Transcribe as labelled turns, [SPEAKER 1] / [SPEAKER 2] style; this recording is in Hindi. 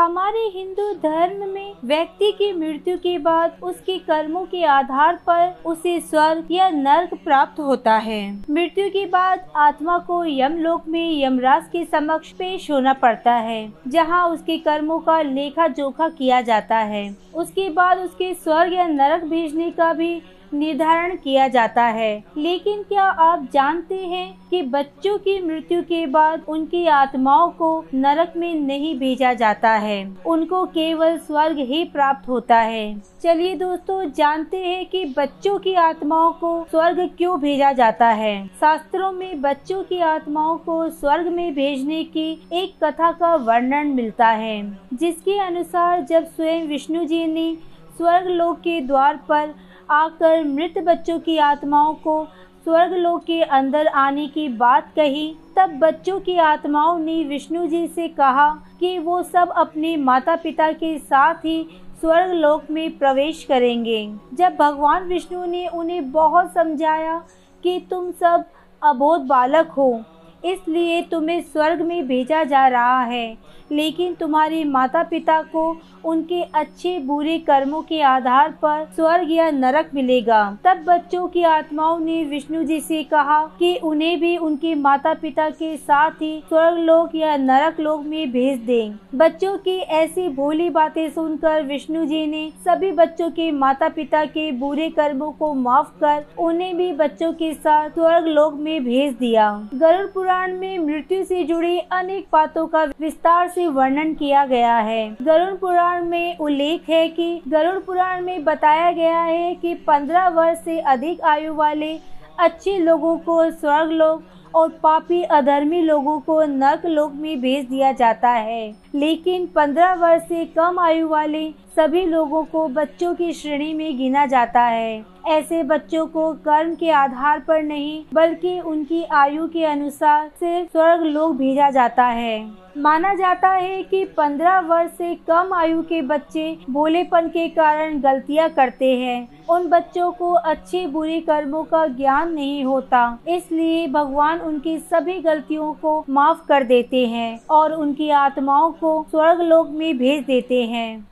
[SPEAKER 1] हमारे हिंदू धर्म में व्यक्ति की मृत्यु के बाद उसके कर्मों के आधार पर उसे स्वर्ग या नर्क प्राप्त होता है। मृत्यु के बाद आत्मा को यमलोक में यमराज के समक्ष पेश होना पड़ता है, जहाँ उसके कर्मों का लेखा जोखा किया जाता है। उसके बाद उसके स्वर्ग या नरक भेजने का भी निर्धारण किया जाता है। लेकिन क्या आप जानते हैं कि बच्चों की मृत्यु के बाद उनकी आत्माओं को नरक में नहीं भेजा जाता है? उनको केवल स्वर्ग ही प्राप्त होता है। चलिए दोस्तों, जानते हैं कि बच्चों की आत्माओं को स्वर्ग क्यों भेजा जाता है? शास्त्रों में बच्चों की आत्माओं को स्वर्ग में भेजने की एक कथा का वर्णन मिलता है, जिसके अनुसार जब स्वयं विष्णु जी ने स्वर्ग लोक के द्वार पर आकर मृत बच्चों की आत्माओं को स्वर्ग लोक के अंदर आने की बात कही। तब बच्चों की आत्माओं ने विष्णु जी से कहा कि वो सब अपने माता पिता के साथ ही स्वर्ग लोक में प्रवेश करेंगे। जब भगवान विष्णु ने उन्हें बहुत समझाया कि तुम सब अबोध बालक हो, इसलिए तुम्हें स्वर्ग में भेजा जा रहा है, लेकिन तुम्हारे माता पिता को उनके अच्छे बुरे कर्मों के आधार पर स्वर्ग या नरक मिलेगा। तब बच्चों की आत्माओं ने विष्णु जी से कहा कि उन्हें भी उनके माता पिता के साथ ही स्वर्ग लोक या नरक लोक में भेज दें। बच्चों की ऐसी भोली बातें सुनकर विष्णु जी ने सभी बच्चों के माता पिता के बुरे कर्मों को माफ़ कर उन्हें भी बच्चों के साथ स्वर्ग लोक में भेज दिया। गरुड़ पुराण में मृत्यु से जुड़ी अनेक बातों का विस्तार से वर्णन किया गया है। गरुड़ पुराण पुराण में उल्लेख है कि गरुड़ पुराण में बताया गया है कि पंद्रह वर्ष से अधिक आयु वाले अच्छे लोगों को स्वर्ग लोग और पापी अधर्मी लोगों को नर्क लोक में भेज दिया जाता है। लेकिन पंद्रह वर्ष से कम आयु वाले सभी लोगों को बच्चों की श्रेणी में गिना जाता है। ऐसे बच्चों को कर्म के आधार पर नहीं, बल्कि उनकी आयु के अनुसार सिर्फ़ स्वर्ग लोग भेजा जाता है। माना जाता है कि 15 वर्ष से कम आयु के बच्चे भोलेपन के कारण गलतियाँ करते हैं। उन बच्चों को अच्छे बुरे कर्मों का ज्ञान नहीं होता, इसलिए भगवान उनकी सभी गलतियों को माफ़ कर देते हैं और उनकी आत्माओं को स्वर्ग लोक में भेज देते हैं।